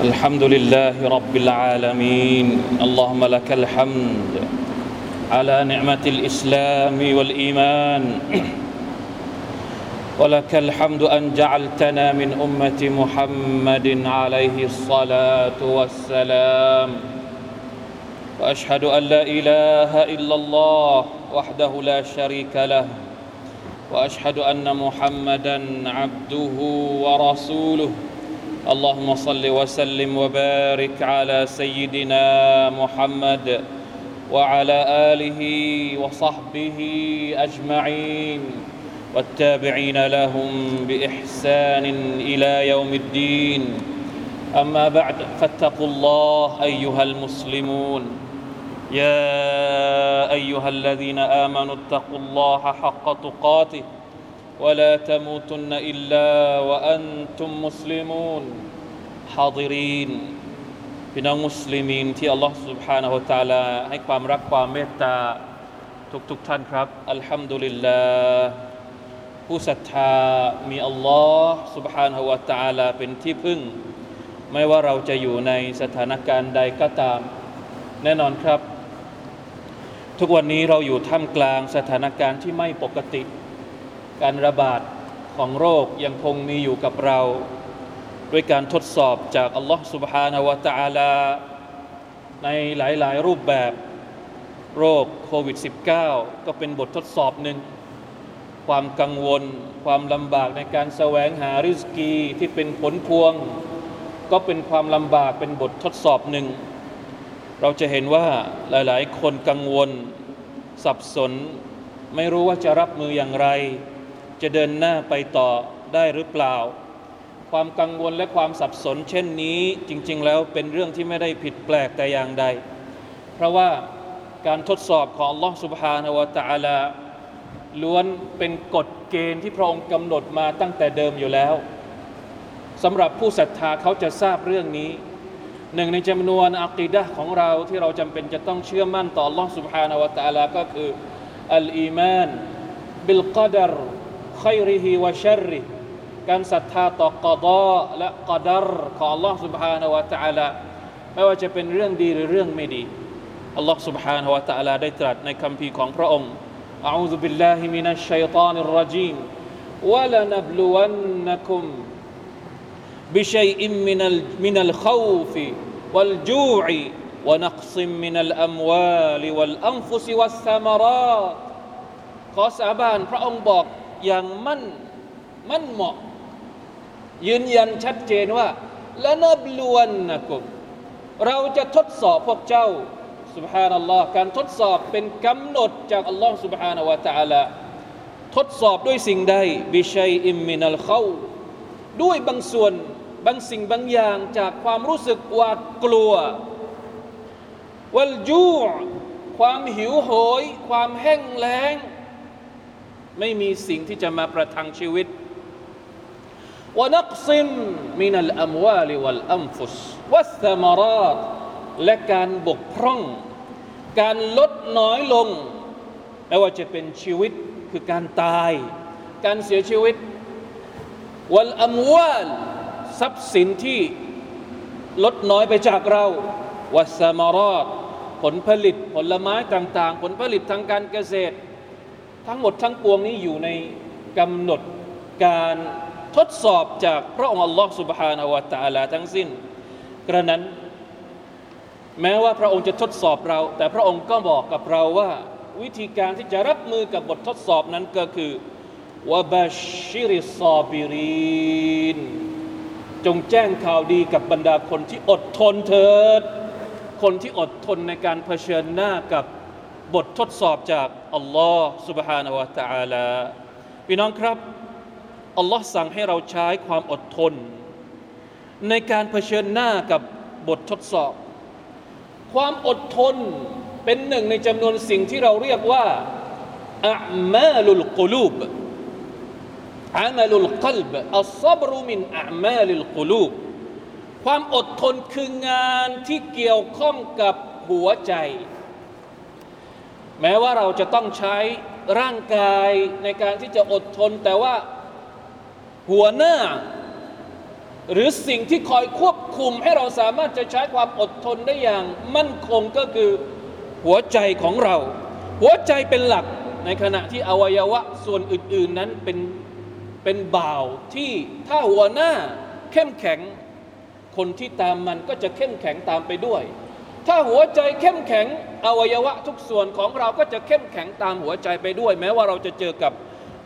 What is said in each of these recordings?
الحمد لله رب العالمين. اللهم لك الحمد على نعمة الإسلام والإيمان. ولك الحمد أن جعلتنا من أمة محمد عليه الصلاة والسلام. وأشهد أن لا إله إلا الله وحده لا شريك له. وأشهد أن محمدا عبده ورسوله. اللهم صل وسلم وبارك على سيدنا محمد وعلى آله وصحبه أجمعين والتابعين لهم بإحسان إلى يوم الدين. أما بعد فاتقوا الله أيها المسلمون. يا أيها الذين آمنوا اتقوا الله حق تقاته. ولا تموتن إلا وأنتم مسلمون حاضرين พี่น้องมุสลิมีนที่อัลลอฮ์ سبحانه และ تعالى ให้ความรักความเมตตาทุกทุกท่านครับ อัลฮัมดุลิลลาห์ผู้ศรัทธามีอัลลอฮ์ سبحانه และ تعالى เป็นที่พึ่ง ไม่ว่าเราจะอยู่ในสถานการณ์ใดก็ตาม แน่นอนครับ ทุกวันนี้เราอยู่ท่ามกลางสถานการณ์ที่ไม่ปกติ การระบาดของโรคยังคงมีอยู่กับเรา ด้วยการทดสอบจากอัลลอฮ์ سبحانه และ تعالى ในหลาย ๆ รูปแบบโรคโควิด -19 ก็เป็นบททดสอบหนึ่ง ความกังวล ความลำบากในการแสวงหาริสกีที่เป็นผลพวง ก็เป็นความลำบากเป็นบททดสอบหนึ่ง เราจะเห็นว่าหลาย ๆ คนกังวล สับสน ไม่รู้ว่าจะรับมืออย่างไร จะเดินหน้าไปต่อได้หรือเปล่า ความกังวลและความสับสน เช่นนี้จริง ๆ แล้วเป็นเรื่องที่ไม่ได้ผิดแปลกแต่อย่างใด เพราะว่าการทดสอบของ Allah سبحانه และ تعالى ล้วนเป็นกฎเกณฑ์ที่พระองค์กำหนดมาตั้งแต่เดิมอยู่แล้วสำหรับผู้ศรัทธาเขาจะทราบเรื่องนี้ หนึ่งในจำนวนอักีดะของเราที่เราจำเป็นจะต้องเชื่อมั่นต่อ Allah سبحانه และ تعالى ก็คืออัลอีมานบิลกอดร ขัยริฮิวะชัรริการศรัทธาต่อกอดอและกอดรของ Allah سبحانه และ تعالى ไม่ว่าจะเป็นเรื่องดีหรือเรื่องไม่ดี Allah سبحانه และ تعالى ได้ตรัสในคำพีของพระองค์ أعوذ بالله من الشيطان الرجيم ولنبلونكم بشيء من من الخوف والجوع ونقص من الأموال والأنفس والثمرات ขอสาบานพระองค์บอก อย่างมั่นมั่นเหมาะ ยืนยันชัดเจนว่าและนบลวนนะกุมเราจะทดสอบพวกเจ้าสุบฮานัลลอฮ์การทดสอบเป็นกำหนดจากอัลลอฮ์สุบฮานาวะตะอาลาทดสอบด้วยสิ่งใดบิชัยอิมมินัลเขาด้วยบางส่วนบางสิ่งบางอย่างจากความรู้สึกว่ากลัววัลจูความหิวโหย ความแห้งแล้ง ไม่มีสิ่งที่จะมาประทังชีวิตวนักซิมมินัลอัมวาลิวัลอัมฟุสวัสมารอตและการบกพร่อง การลดน้อยลงไม่ว่าจะเป็นชีวิตคือการตาย การเสียชีวิตวัลอัมวาลทรัพย์สินที่ลดน้อยไปจากเราวัสมารอดผลผลิตผลไม้ต่าง ๆ ผลผลิตทางการเกษตร ทั้งหมดทั้งปวงนี้อยู่ในกำหนดการทดสอบจากพระองค์อัลลอฮ์ سبحانه และ تعالى ทั้งสิ้น กระนั้น แม้ว่าพระองค์จะทดสอบเรา แต่พระองค์ก็บอกกับเราว่า วิธีการที่จะรับมือกับบททดสอบนั้นก็คือวะบาชิริซอบิรินจงแจ้งข่าวดีกับบรรดาคนที่อดทนเถิด คนที่อดทนในการเผชิญหน้ากับ บททดสอบจากอัลลอฮ์ سبحانه และ تعالى พี่น้องครับ อัลลอฮ์สั่งให้เราใช้ความอดทน ในการเผชิญหน้ากับบททดสอบ ความอดทนเป็นหนึ่งในจำนวนสิ่งที่เราเรียกว่าอัมาลุลกุลูบ อามัลุลกลบอัลซับรุมินอามาลิลกุลูบความอดทนคืองานที่เกี่ยวข้องกับหัวใจ แม้ว่าเราจะต้องใช้ร่างกายในการที่จะอดทน แต่ว่าหัวหน้า หรือสิ่งที่คอยควบคุมให้เราสามารถจะใช้ความอดทนได้อย่างมั่นคงก็คือหัวใจของเรา หัวใจเป็นหลักในขณะที่อวัยวะส่วนอื่น ๆนั้นเป็นเป็นบ่าวที่ถ้าหัวหน้าเข้มแข็ง คนที่ตามมันก็จะเข้มแข็งตามไปด้วย ถ้าหัวใจเข้มแข็งอวัยวะทุกส่วนของเราก็จะเข้มแข็งตามหัวใจไปด้วย แม้ว่าเราจะเจอกับ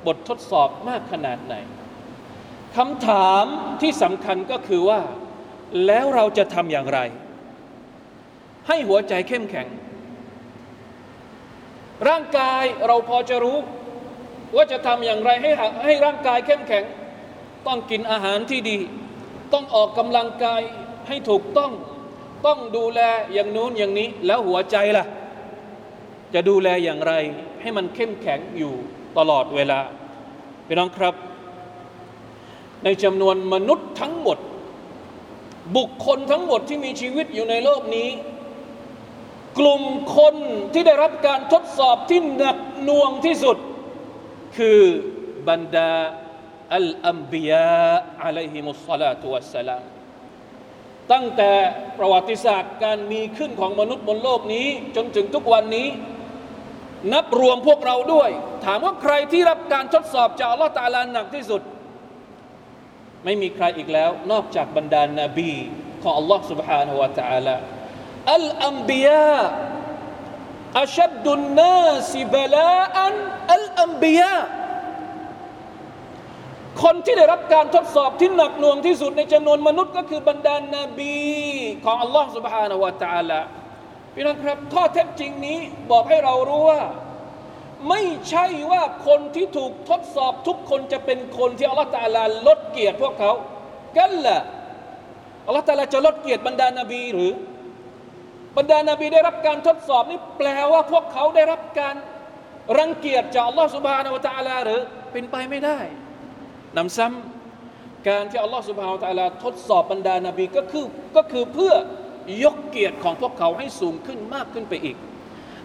บททดสอบมากขนาดไหนคำถามที่สำคัญก็คือว่า แล้วเราจะทำอย่างไร ให้หัวใจเข้มแข็ง ร่างกายเราพอจะรู้ ว่าจะทำอย่างไรให้ให้ร่างกายเข้มแข็ง ต้องกินอาหารที่ดี ต้องออกกำลังกายให้ถูกต้อง ต้องดูแลอย่างนู้นอย่างนี้ แล้วหัวใจล่ะ จะดูแลอย่างไร ให้มันเข้มแข็งอยู่ตลอดเวลาพี่น้องครับ ในจำนวนมนุษย์ทั้งหมด บุคคลทั้งหมดที่มีชีวิตอยู่ในโลกนี้ กลุ่มคนที่ได้รับการทดสอบที่หนักหน่วงที่สุด คือบรรดาอัลอัมบียาอะลัยฮิมุสซาลาตุวัสสลาม ตั้งแต่ประวัติศาสตร์การมีขึ้นของมนุษย์บนโลกนี้ จนถึงทุกวันนี้ นับรวมพวกเราด้วย ถามว่าใครที่รับการทดสอบจากอัลลอฮฺตาลาหนักที่สุด ไม่มีใครอีกแล้ว นอกจากบรรดานาบีของอัลลอฮฺ سبحانه และ تعالى อัลอัมบียาอัชดุนนาสิบลาอันอัลอัมบียา คนที่ได้รับการทดสอบที่หนักหน่วงที่สุดในจำนวนมนุษย์ก็คือบรรดานาบีของอัลลอฮฺ سبحانه และ تعالى พี่น้องครับข้อเท็จจริงนี้บอกให้เรารู้ว่า ไม่ใช่ว่าคนที่ถูกทดสอบทุกคนจะเป็นคนที่อัลลอฮฺตาลาลดเกียรติพวกเขา กันละอัลลอฮฺตาลาจะลดเกียรติบรรดานาบีหรือ บรรดานาบีได้รับการทดสอบนี่แปลว่าพวกเขาได้รับการรังเกียจจากอัลลอฮฺสุบฮานาวะตาลาหรือเป็นไปไม่ได้ หนำซ้ำการที่อัลลอฮฺسبحانه وتعالىทดสอบบรรดานาบีก็คือก็คือเพื่อยกเกียรติของพวกเขาให้สูงขึ้นมากขึ้นไปอีก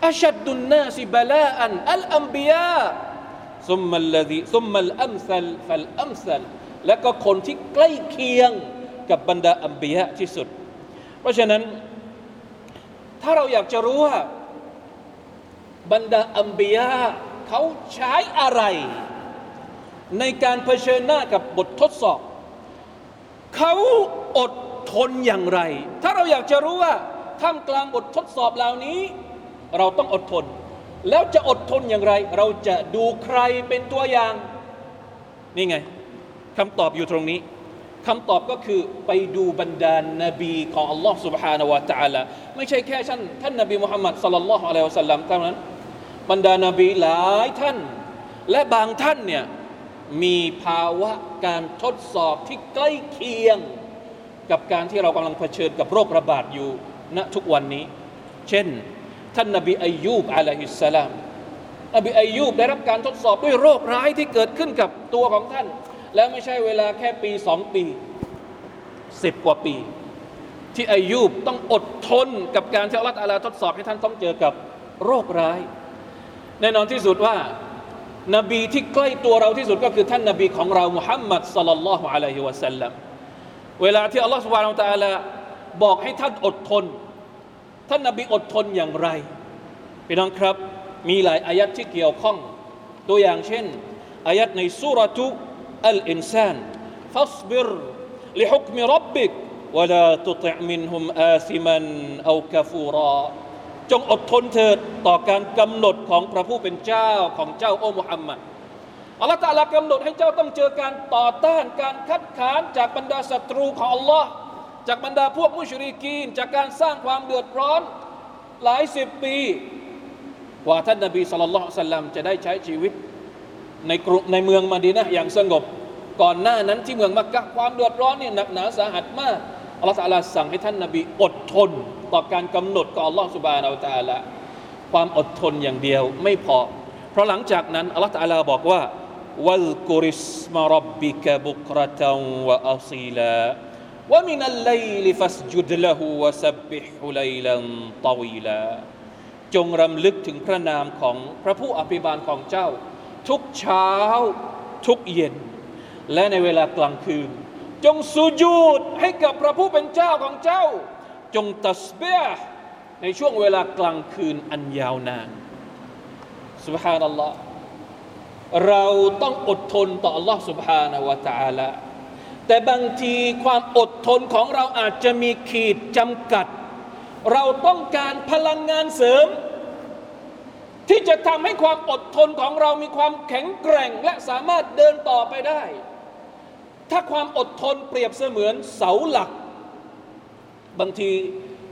أشد الناس بلاء الأنبياء ثم الذي ثم الأمثل فالأمثلและก็คนที่ใกล้เคียงกับบรรดาอัมบียะที่สุด เพราะฉะนั้น ถ้าเราอยากจะรู้ว่าบรรดาอัมบียะเขาใช้อะไร ในการเผชิญหน้ากับบททดสอบ เขาอดทนอย่างไร ถ้าเราอยากจะรู้ว่าท่ามกลางบททดสอบเหล่านี้ เราต้องอดทน แล้วจะอดทนอย่างไร เราจะดูใครเป็นตัวอย่าง นี่ไงคำตอบอยู่ตรงนี้คำตอบก็คือไปดูบรรดานาบีของอัลลอฮ์ سبحانه และ تعالى ไม่ใช่แค่ท่านท่านนบีมุฮัมมัดสัลลัลลอฮุอะลัยฮิวะสัลลัมเท่านั้น บรรดานาบีหลายท่าน และบางท่านเนี่ย มีภาวะการทดสอบที่ใกล้เคียง กับการที่เรากำลังเผชิญกับโรคระบาดอยู่ณทุกวันนี้ เช่น ท่านนบีอายูบอะลัยฮิสสลามนบีอายูบได้รับการทดสอบด้วยโรคร้ายที่เกิดขึ้นกับตัวของท่าน และไม่ใช่เวลาแค่ปีสองปีสิบกว่าปี ที่อายูบต้องอดทนกับการที่อัลลอฮฺตะลาทดสอบให้ท่านต้องเจอกับโรคร้าย แน่นอนที่สุดว่า นบีที่ใกล้ตัวเราที่สุดก็คือท่านนบีของเรามุฮัมมัดสัลลัลลอฮุอะลัยฮิวะสัลลัมเวลาที่อัลลอฮฺสุบฮานาอัลตะอาลาบอกให้ท่านอดทน ท่านนบีอดทนอย่างไรพี่น้องครับ มีหลายอายัดที่เกี่ยวข้อง ตัวอย่างเช่น อายัดในสุรทุอัลอินซานฟัสบิร لحكم ربك ولا تطع منهم آثما أو كفورا จงอดทนเถิดต่อการกำหนดของพระผู้เป็นเจ้าของเจ้าโอ้มุฮัมมัดอัลลอฮฺตาลากำหนดให้เจ้าต้องเจอการต่อต้านการคัดค้านจากบรรดาศัตรูของอัลลอฮ์จากบรรดาพวกมุชริกีน จากการสร้างความเดือดร้อนหลายสิบปีกว่าท่านนบีสุลต่านสัลลัมจะได้ใช้ชีวิตในกรุในเมืองมาดีนะอย่างสงบ ก่อนหน้านั้นที่เมืองมักกะความเดือดร้อนนี่หนักหนาสาหัสมากอัลลอฮฺตาลาสั่งให้ท่านนบีอดทน ต่อการกำหนดของอัลลอฮฺสุบานอัลตาลาความอดทนอย่างเดียวไม่พอ เพราะหลังจากนั้นอัลลอฮฺตาลาบอกว่าวัลกุริสมารับบิกะบุกรตังวะอัซีลา ومن الليل فاسجد له وسبحه ليلا طويلا จงรำลึกถึงพระนามของพระผู้อภิบาลของเจ้า ทุกเช้าทุกเย็น และในเวลากลางคืน จงสุญูดให้กับพระผู้เป็นเจ้าของเจ้า จงตัสเบียในช่วงเวลากลางคืนอันยาวนาน سبحان อัลลอฮ์เราต้องอดทนต่อ Allah سبحانه และ تعالى แต่บางทีความอดทนของเราอาจจะมีขีดจำกัด เราต้องการพลังงานเสริม ที่จะทำให้ความอดทนของเรามีความแข็งแกร่งและสามารถเดินต่อไปได้ ถ้าความอดทนเปรียบเสมือนเสาหลัก บางที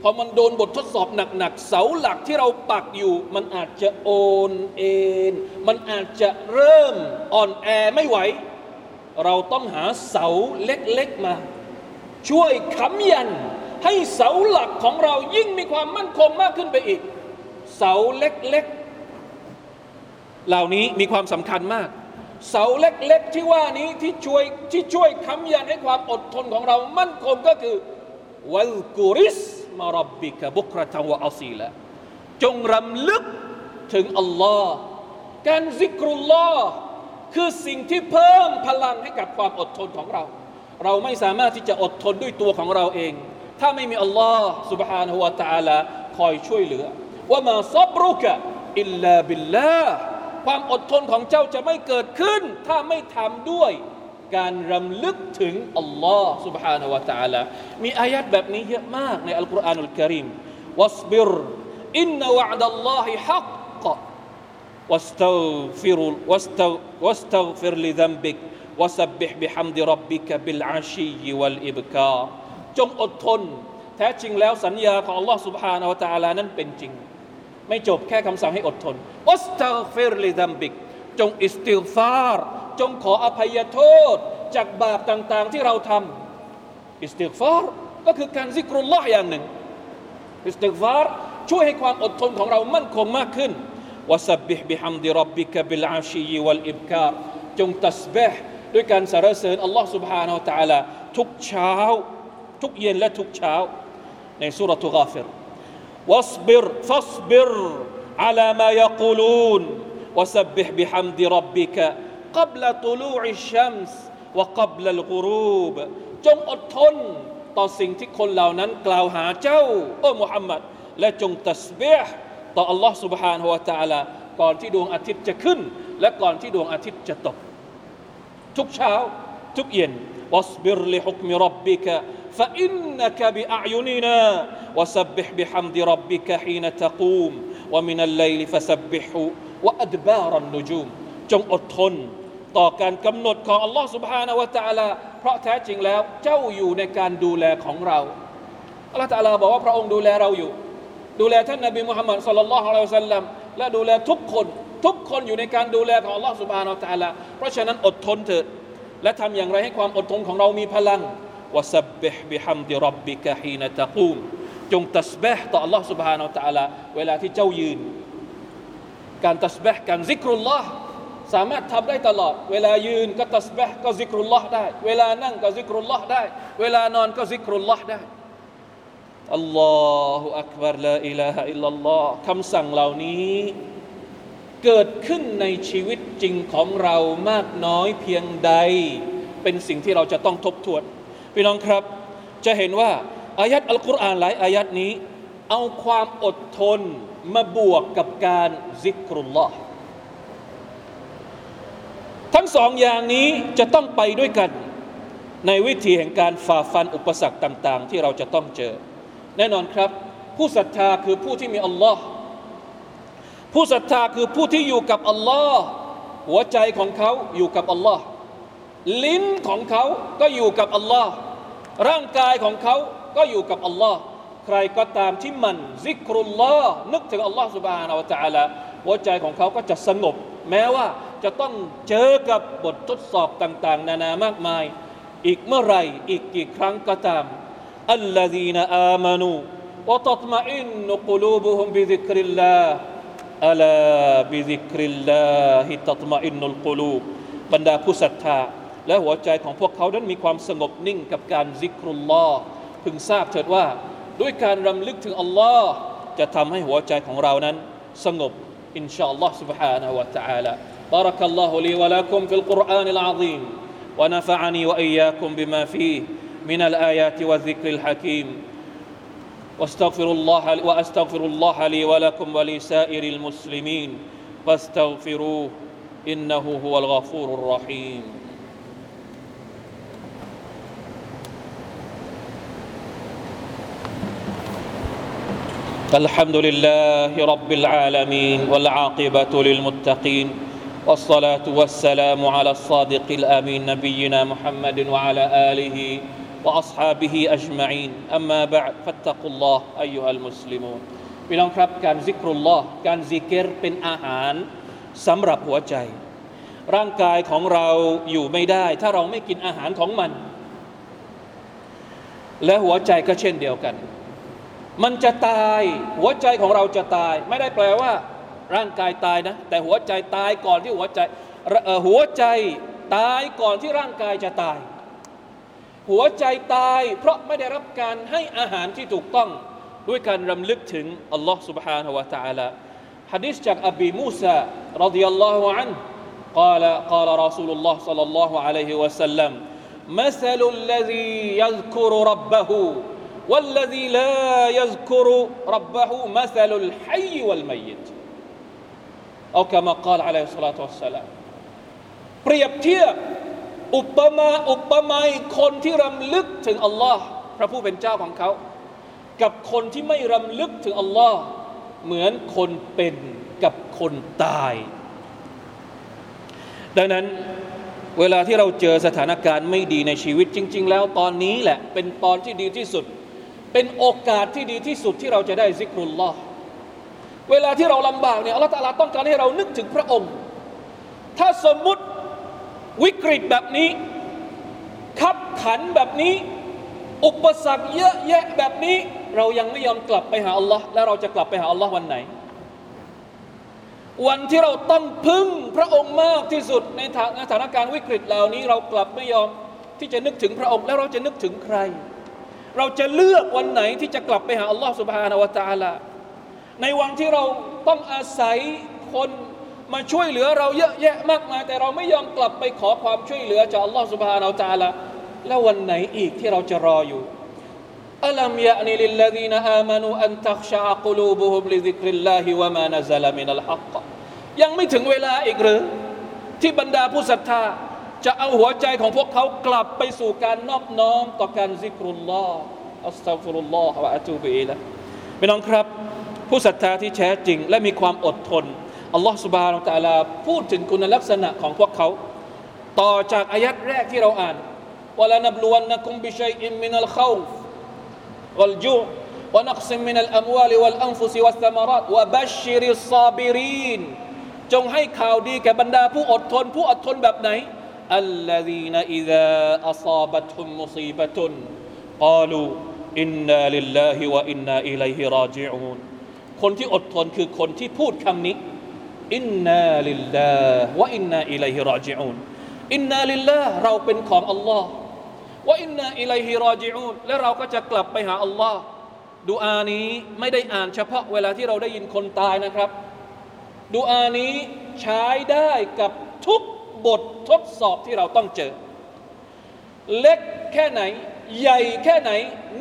พอมันโดนบททดสอบหนักๆ เสาหลักที่เราปักอยู่ มันอาจจะโอนเอ็นมันอาจจะเริ่มอ่อนแอไม่ไหว เราต้องหาเสาเล็กๆมา ช่วยค้ำยัน ให้เสาหลักของเรายิ่งมีความมั่นคงมากขึ้นไปอีก เสาเล็กๆ เหล่านี้มีความสำคัญมาก เสาเล็กๆที่ว่านี้ที่ช่วยที่ช่วยค้ำยันให้ความอดทนของเรามั่นคงก็คือ วัลกุริสมารับบิกะบุครตังวะอัซีละจงรำลึกถึงอัลลอฮ์การซิกรุลลอฮ์คือสิ่งที่เพิ่มพลังให้กับความอดทนของเรา เราไม่สามารถที่จะอดทนด้วยตัวของเราเอง ถ้าไม่มีอัลลอฮ์ سبحانه และ تعالى คอยช่วยเหลือ ว่ามาซับรุกะอิลลาบิลลาความอดทนของเจ้าจะไม่เกิดขึ้น ถ้าไม่ทำด้วย การรำลึกถึงอัลลอฮ์ سبحانه และ تعالى มีอายัดแบบนี้เยอะมากในอัลกุรอานุลกิริมวัสบิรอินนวะดัลลอฮิฮัก واستغفر واستغفر لذنبك وسبح بحمد ربك بالعشي والإبكار จงอดทนแท้จริงแล้วสัญญาของ Allah سبحانه และ تعالى นั้นเป็นจริง ไม่จบแค่คำสั่งให้อดทน واستغفر لذنبك จงอิสติฟาร จงขออภัยโทษ จากบาปต่างๆที่เราทำอิสติฟารก็คือการซิกรุลลอฮ์อย่างหนึ่งอิสติฟารช่วยให้ความอดทนของเรามั่นคงมากขึ้น وسبح بحمد ربك بالعشي والإبكار จงตัสบห์ด้วยการสรรเสริญอัลลอฮ์ سبحانه และ تعالى ทุกเช้า ทุกเย็นและทุกเช้า ในสุรทูกาฟิร واصبر فاصبر على ما يقولون وسبح بحمد ربك قبل طلوع الشمس وقبل الغروب จงอดทนต่อสิ่งที่คนเหล่านั้นกล่าวหาเจ้า โอ้มุฮัมมัด และจงตัสบห์ต่อ Allah سبحانه และ تعالى ก่อนที่ดวงอาทิตย์จะขึ้น และก่อนที่ดวงอาทิตย์จะตก ทุกเช้า ทุกเย็น واصبر لحكم ربك فإنك بأعيننا وسبح بحمد ربك حين تقوم ومن الليل فسبحه وأدبار النجوم จงอดทนต่อการกำหนดของ Allah سبحانه และ تعالى เพราะแท้จริงแล้วเจ้าอยู่ในการดูแลของเรา Allah تعالى บอกว่าพระองค์ดูแลเราอยู่ดูแลท่านนบีมุฮัมมัดสุลลัลลอฮุอะลัยฮิวะสัลลัมและดูแลทุกคน ทุกคนอยู่ในการดูแลของอัลลอฮ์ سبحانه และ تعالى เพราะฉะนั้นอดทนเถิด และทำอย่างไรให้ความอดทนของเรามีพลังวะซับบิฮบิฮัมดิรับบิกะฮีนตะกูมจงตัสบห์ต่อ Allah سبحانه และ تعالى เวลาที่เจ้ายืน การตัสบห์การซิกรุลลอฮ์ สามารถทำได้ตลอด เวลายืนก็ตัสบีห์ก็ซิกรุลลอฮ์ได้ เวลานั่งก็ซิกรุลลอฮ์ได้ เวลานอนก็ซิกรุลลอฮ์ได้الله أكبر لا إله إلا اللهคำสั่งเหล่านี้ เกิดขึ้นในชีวิตจริงของเรามากน้อยเพียงใด เป็นสิ่งที่เราจะต้องทบทวนพี่น้องครับ จะเห็นว่าอายัดอัลกุรอานหลายอายัดนี้ เอาความอดทนมาบวกกับการซิกรุลลอฮ์ ทั้งสองอย่างนี้จะต้องไปด้วยกัน ในวิธีแห่งการฝ่าฟันอุปสรรคต่าง ๆ ที่เราจะต้องเจอ แน่นอนครับ ผู้ศรัทธาคือผู้ที่มีอัลลอฮ์ผู้ศรัทธาคือผู้ที่อยู่กับอัลลอฮ์หัวใจของเขาอยู่กับอัลลอฮ์ลิ้นของเขาก็อยู่กับอัลลอฮ์ร่างกายของเขาก็อยู่กับอัลลอฮ์ใครก็ตามที่มันซิกรุลลอฮ์นึกถึงอัลลอฮ์สุบฮานาอัลตะอาลาหัวใจของเขาก็จะสงบ แม้ว่า จะต้องเจอกับบททดสอบต่าง ๆ นานามากมาย อีกเมื่อไรอีกกี่ครั้งก็ตาม الذين آمنوا وتطمئن قلوبهم بذكر الله ألا بذكر الله تطمئن القلوب บรรดาผู้ศรัทธาและหัวใจของพวกเขานั้นมีความสงบนิ่งกับการซิกรุลลอฮ์พึงทราบเถิดว่า ด้วยการรำลึกถึงอัลลอฮ์จะทำให้หัวใจของเรานั้นสงบอินชาอัลลอฮ์ سبحانه และ تعالى بارك الله لي ولكم في القرآن العظيم ونفعني وإياكم بما فيه من الآيات والذكر الحكيم. واستغفر الله وأستغفر الله لي ولكم ولسائر المسلمين فاستغفروه إنه هو الغفور الرحيم. الحمد لله رب العالمين والعاقبة للمتقين. والصلاه والسلام على الصادق الامين نبينا محمد وعلى اله واصحابه اجمعين اما بعد فاتقوا الله ايها المسلمون พี่น้องครับการซิกรุลลอฮ์การซิกเกรเป็นอาหารสำหรับหัวใจ ร่างกายของเราอยู่ไม่ได้ ถ้าเราไม่กินอาหารของมัน และหัวใจก็เช่นเดียวกัน มันจะตายหัวใจของเราจะตาย ไม่ได้แปลว่า ร่างกายตายนะ แต่หัวใจตายก่อนที่หัวใจหัวใจตายก่อนที่ร่างกายจะตาย หัวใจตายเพราะไม่ได้รับการให้อาหารที่ถูกต้องด้วยการรำลึกถึงอัลลอฮ์ سبحانه และ تعالى ฮะดิษจากอบีมูซา رضي الله عنه قال قال رسول الله صلى الله عليه وسلم مثل الذي يذكر ربه والذي لا يذكر ربه مثل الحي والميت อัลกามากาลอะลัยสลาตุสลามเปรียบเทียบอุปมาอุปไมยคนที่รำลึกถึงอัลลอฮ์พระผู้เป็นเจ้าของเขา กับคนที่ไม่รำลึกถึงอัลลอฮ์เหมือนคนเป็นกับคนตาย ดังนั้นเวลาที่เราเจอสถานการณ์ไม่ดีในชีวิตจริง ๆ แล้วตอนนี้แหละ เป็นตอนที่ดีที่สุด เป็นโอกาสที่ดีที่สุดที่เราจะได้ซิกุลลอฮ์ เวลาที่เราลำบากเนี่ยอัลลอฮฺตาลาต้องการให้เรานึกถึงพระองค์ ถ้าสมมุติวิกฤตแบบนี้ ขับขันแบบนี้ อุปสรรคเยอะแยะแบบนี้ เรายังไม่ยอมกลับไปหาอัลลอฮ์แล้วเราจะกลับไปหาอัลลอฮ์วันไหน วันที่เราต้องพึ่งพระองค์มากที่สุดในสถานการณ์วิกฤตเหล่านี้ เรากลับไม่ยอมที่จะนึกถึงพระองค์แล้วเราจะนึกถึงใคร เราจะเลือกวันไหนที่จะกลับไปหาอัลลอฮ์سبحانه وتعالى ในวันที่เราต้องอาศัยคนมาช่วยเหลือเราเยอะแยะมากมาย แต่เราไม่ยอมกลับไปขอความช่วยเหลือจากอัลลอฮฺسبحانه وتعالىแล้ววันไหนอีกที่เราจะรออยู่ألم يأن للذين آمنوا أن تخشع قلوبهم لذكر الله وما نزل من الحقยังไม่ถึงเวลาอีกหรือ ที่บรรดาผู้ศรัทธา จะเอาหัวใจของพวกเขากลับไปสู่การนอบน้อมต่อการซิกรุลลอฮ์أستغفر الله وأتوب إليهพี่น้องครับ ผู้ศรัทธาที่แท้จริง และมีความอดทนอัลลอฮ์ سبحانه และ تعالى พูดถึงคุณลักษณะของพวกเขา ต่อจากอายัดแรกที่เราอ่านวลานบลวนนักุมบิชัยอิมมินัลขาวฟวัลจูวนักซิมมินัลอัมวาลวัลอันฟุซิวัสตมารตวะบัชชิริสซาบิรีนจงให้ข่าวดีแก่บรรดาผู้อดทน ผู้อดทนแบบไหน الذين إذا أصابتهم مصيبة قالوا إنا لله وإنا إليه راجعون คนที่อดทนคือคนที่พูดคำนี้إنا لله وإنا إليه راجعون إنا للهเราเป็นของอัลลอฮ์وإنا إليه راجعونและเราก็จะกลับไปหาอัลลอฮ์ดูอานี้ไม่ได้อ่านเฉพาะเวลาที่เราได้ยินคนตายนะครับดูอานี้ใช้ได้กับทุกบททดสอบที่เราต้องเจอ เล็กแค่ไหน ใหญ่แค่ไหน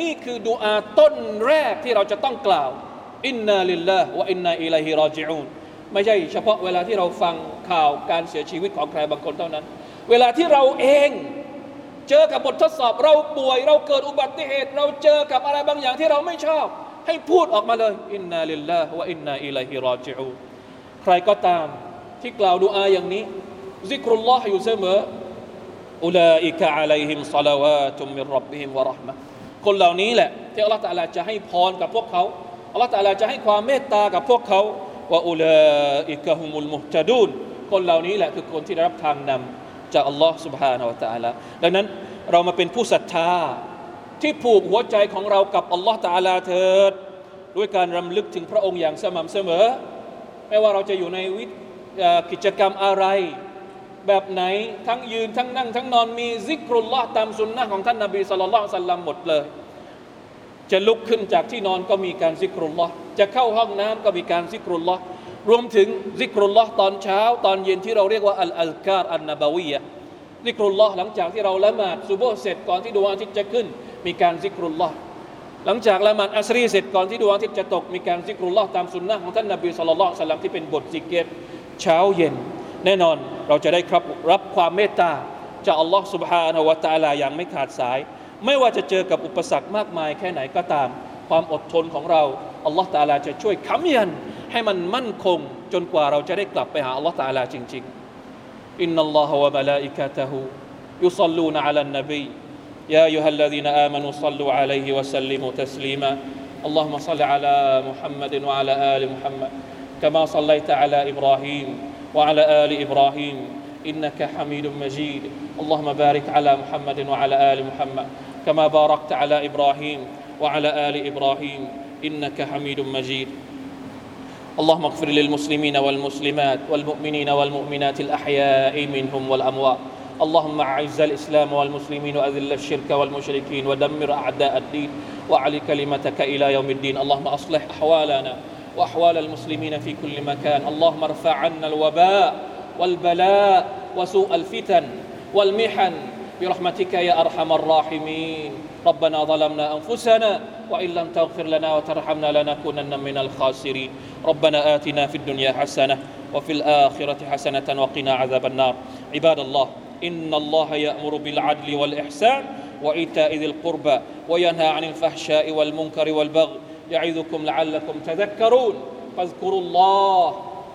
นี่คือดูอาต้นแรกที่เราจะต้องกล่าว อินนาลิลลาห์วะอินนาอิลัยฮิรอจิอูนไม่ใช่เฉพาะเวลาที่เราฟังข่าวการเสียชีวิตของใครบางคนเท่านั้น เวลาที่เราเองเจอกับบททดสอบเราป่วย เราเกิดอุบัติเหตุ เราเจอกับอะไรบางอย่างที่เราไม่ชอบ ให้พูดออกมาเลยإنا لله وإنا إليه راجعونใครก็ตามที่กล่าวดูอาอย่างนี้ซิกรุลลอฮ์อยู่เสมอأولئك عليهم صلوات من ربهم ورحمةคนเหล่านี้แหละที่อัลลอฮฺตะลาจะให้พรกับพวกเขา อัลลอฮฺตะลาจะให้ความเมตตากับพวกเขาว่าอุลาอิกะฮุมุลมุฮตะดูนคนเหล่านี้แหละคือคนที่ได้รับทางนำจากอัลลอฮ์ سبحانه และ تعالى ดังนั้นเรามาเป็นผู้ศรัทธา ที่ผูกหัวใจของเรากับอัลลอฮ์ تعالى เถิด ด้วยการรำลึกถึงพระองค์อย่างสม่ำเสมอ ไม่ว่าเราจะอยู่ในวิกิจกรรมอะไร แบบไหนทั้งยืนทั้งนั่ง ทั้งนอนมีซิกรุลลอฮ์ตามสุนนะของท่านนบีสุลต่านสัลลัมหมดเลย จะลุกขึ้นจากที่นอนก็มีการซิกรุลลอฮ์จะเข้าห้องน้ำก็มีการซิกรุลลอฮ์รวมถึงซิกรุลลอฮ์ตอนเช้า ตอนเย็นที่เราเรียกว่าอัลอัลการอันนบาวียะ ซิกรุลลอฮ์หลังจากที่เราละหมาดซุโบฮ์เสร็จก่อนที่ดวงอาทิตย์จะขึ้น มีการซิกรุลลอฮ์หลังจากละหมาดอัสรีเสร็จก่อนที่ดวงอาทิตย์จะตก มีการซิกรุลลอฮ์ตามสุนนะของท่านนบีสุลต่านสัลลัมที่เป็นบทซิกเกตเช้าเย็น แน่นอนเราจะได้ครับรับความเมตตาจากอัลลอฮ์ سبحانه และ تعالى อย่างไม่ขาดสาย ไม่ว่าจะเจอกับอุปสรรคมากมายแค่ไหนก็ตาม ความอดทนของเราอัลลอฮ์ตาลาจะช่วยค้ำยัน ให้มันมั่นคง จนกว่าเราจะได้กลับไปหาอัลลอฮ์ตาลาจริง ๆ อินนัลลอฮฺวะมะลาอิกะตะฮูยุซัลลูนอะลันนบี يا أيها الذين آمنوا صلوا عليه وسلموا تسليما اللهم صل على محمد وعلى آل محمد كما صليت على إبراهيم وعلى آل إبراهيم إنك حميد مجيد. اللهم بارك على محمد وعلى آل محمد كما باركت على إبراهيم وعلى آل إبراهيم. إنك حميد مجيد. اللهم اغفر للمسلمين والمسلمات والمؤمنين والمؤمنات الأحياء منهم والأموات. اللهم أعز الإسلام والمسلمين وأذل الشرك والمشركين ودمر أعداء الدين وأعل كلمتك إلى يوم الدين. اللهم أصلح أحوالنا وأحوال المسلمين في كل مكان. اللهم ارفع عنا الوباء والبلاء وسوء الفتن والمحن برحمتك يا أرحم الراحمين. ربنا ظلمنا أنفسنا وإن لم تغفر لنا وترحمنا لنكونن من الخاسرين. ربنا آتنا في الدنيا حسنة وفي الآخرة حسنة وقنا عذاب النار. عباد الله إن الله يأمر بالعدل والإحسان وإيتاء ذي القربى وينهى عن الفحشاء والمنكر والبغي. يعظكم لعلكم تذكرون. فاذكروا الله